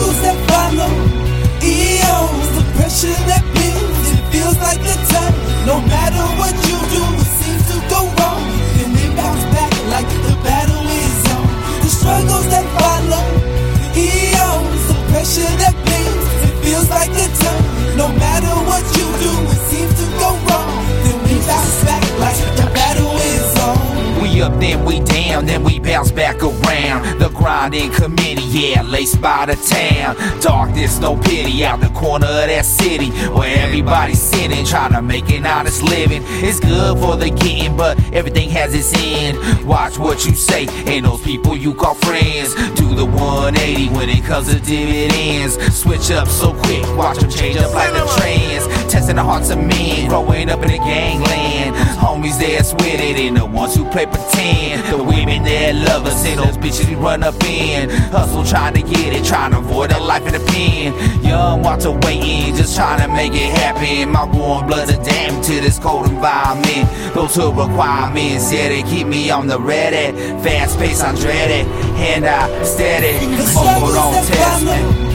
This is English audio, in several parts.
who's that follow? Eons, the pressure that grinding committee, yeah, laced by the town. Darkness, no pity, out the corner of that city where everybody's sitting, trying to make an honest living. It's good for the getting, but everything has its end. Watch what you say, and those people you call friends do the 180 when it comes to dividends. Switch up so quick, watch them change up like the trends. Testing the hearts of men, growing up in the gangland. Homies that's with it, and the ones who play pretend. The women that love us, and those bitches we run up in. Hustle trying to get it, trying to avoid a life in the pen. Young Walter waiting, just trying to make it happen. My warm blood's a damn to this cold environment. Those hood requirements, yeah, they keep me on the ready. Fast pace, I'm dreaded, hand out steady. Struggles on, test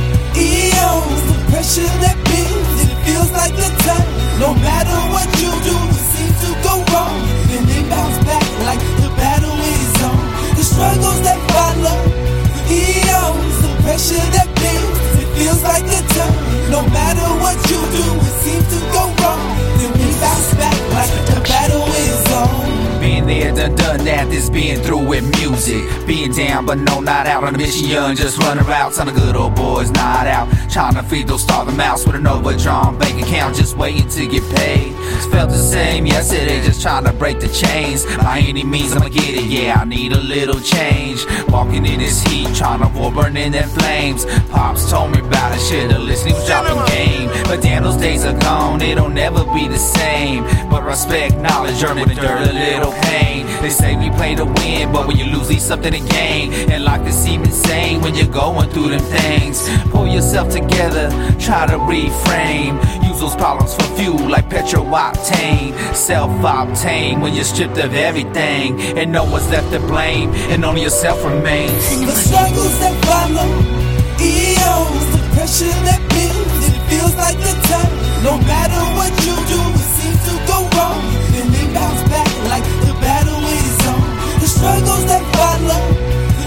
done done that, this being through with music. Being down, but no, not out on a mission. Young, just running around, son of good old boys, not out. Trying to feed those starving mouths with an overdrawn bank account, just waiting to get paid. Felt the same yesterday, just trying to break the chains. By any means, I'ma get it, yeah, I need a little change. Walking in this heat, trying to avoid burning them flames. Pops told me about it, should've listened, he was dropping game. But damn, are gone, it'll never be the same. But respect, knowledge, earn with dirt, a little pain. They say we play to win, but when you lose, leave something to gain. And life can seem insane when you're going through them things. Pull yourself together, try to reframe. Use those problems for fuel like petrol octane. Self obtain when you're stripped of everything. And no one's left to blame, and only yourself remains. The struggles that follow, EOs, the pressure that builds, it feels like a time. No matter what you do, it seems to go wrong. Then they bounce back like the battle is on. The struggles that follow,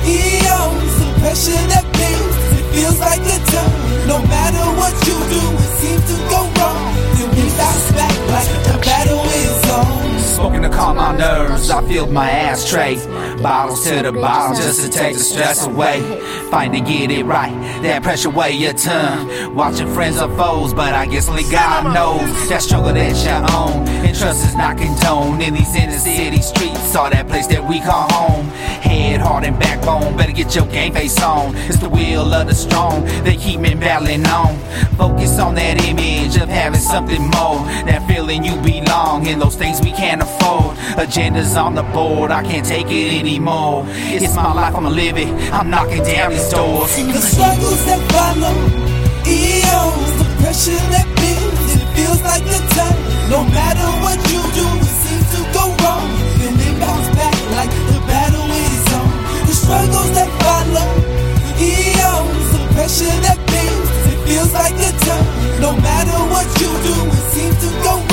EOs, the pressure that builds, it feels like a time. No matter what you do, it seems to go wrong. Then we bounce back like the battle is on. Smoking to calm my nerves, I filled my ashtray. Bottles to the bottom just to take the stress away. Fighting to get it right, that pressure weigh your tongue. Watching friends or foes, but I guess only God knows that struggle that you own. And trust is not condoned in these inner city streets, all that place that we call home. Head, heart, and backbone. Better get your game face on. It's the will of the strong. They keep me battling on. Focus on that image of having something more. That feeling you belong in those things we can't afford. Agendas on the board. I can't take it anymore. It's my life. I'ma live it. I'm knocking down these doors. The struggles that follow. Eons. The pressure that builds. It feels like a time. No matter. the. No matter what you do, it seems to go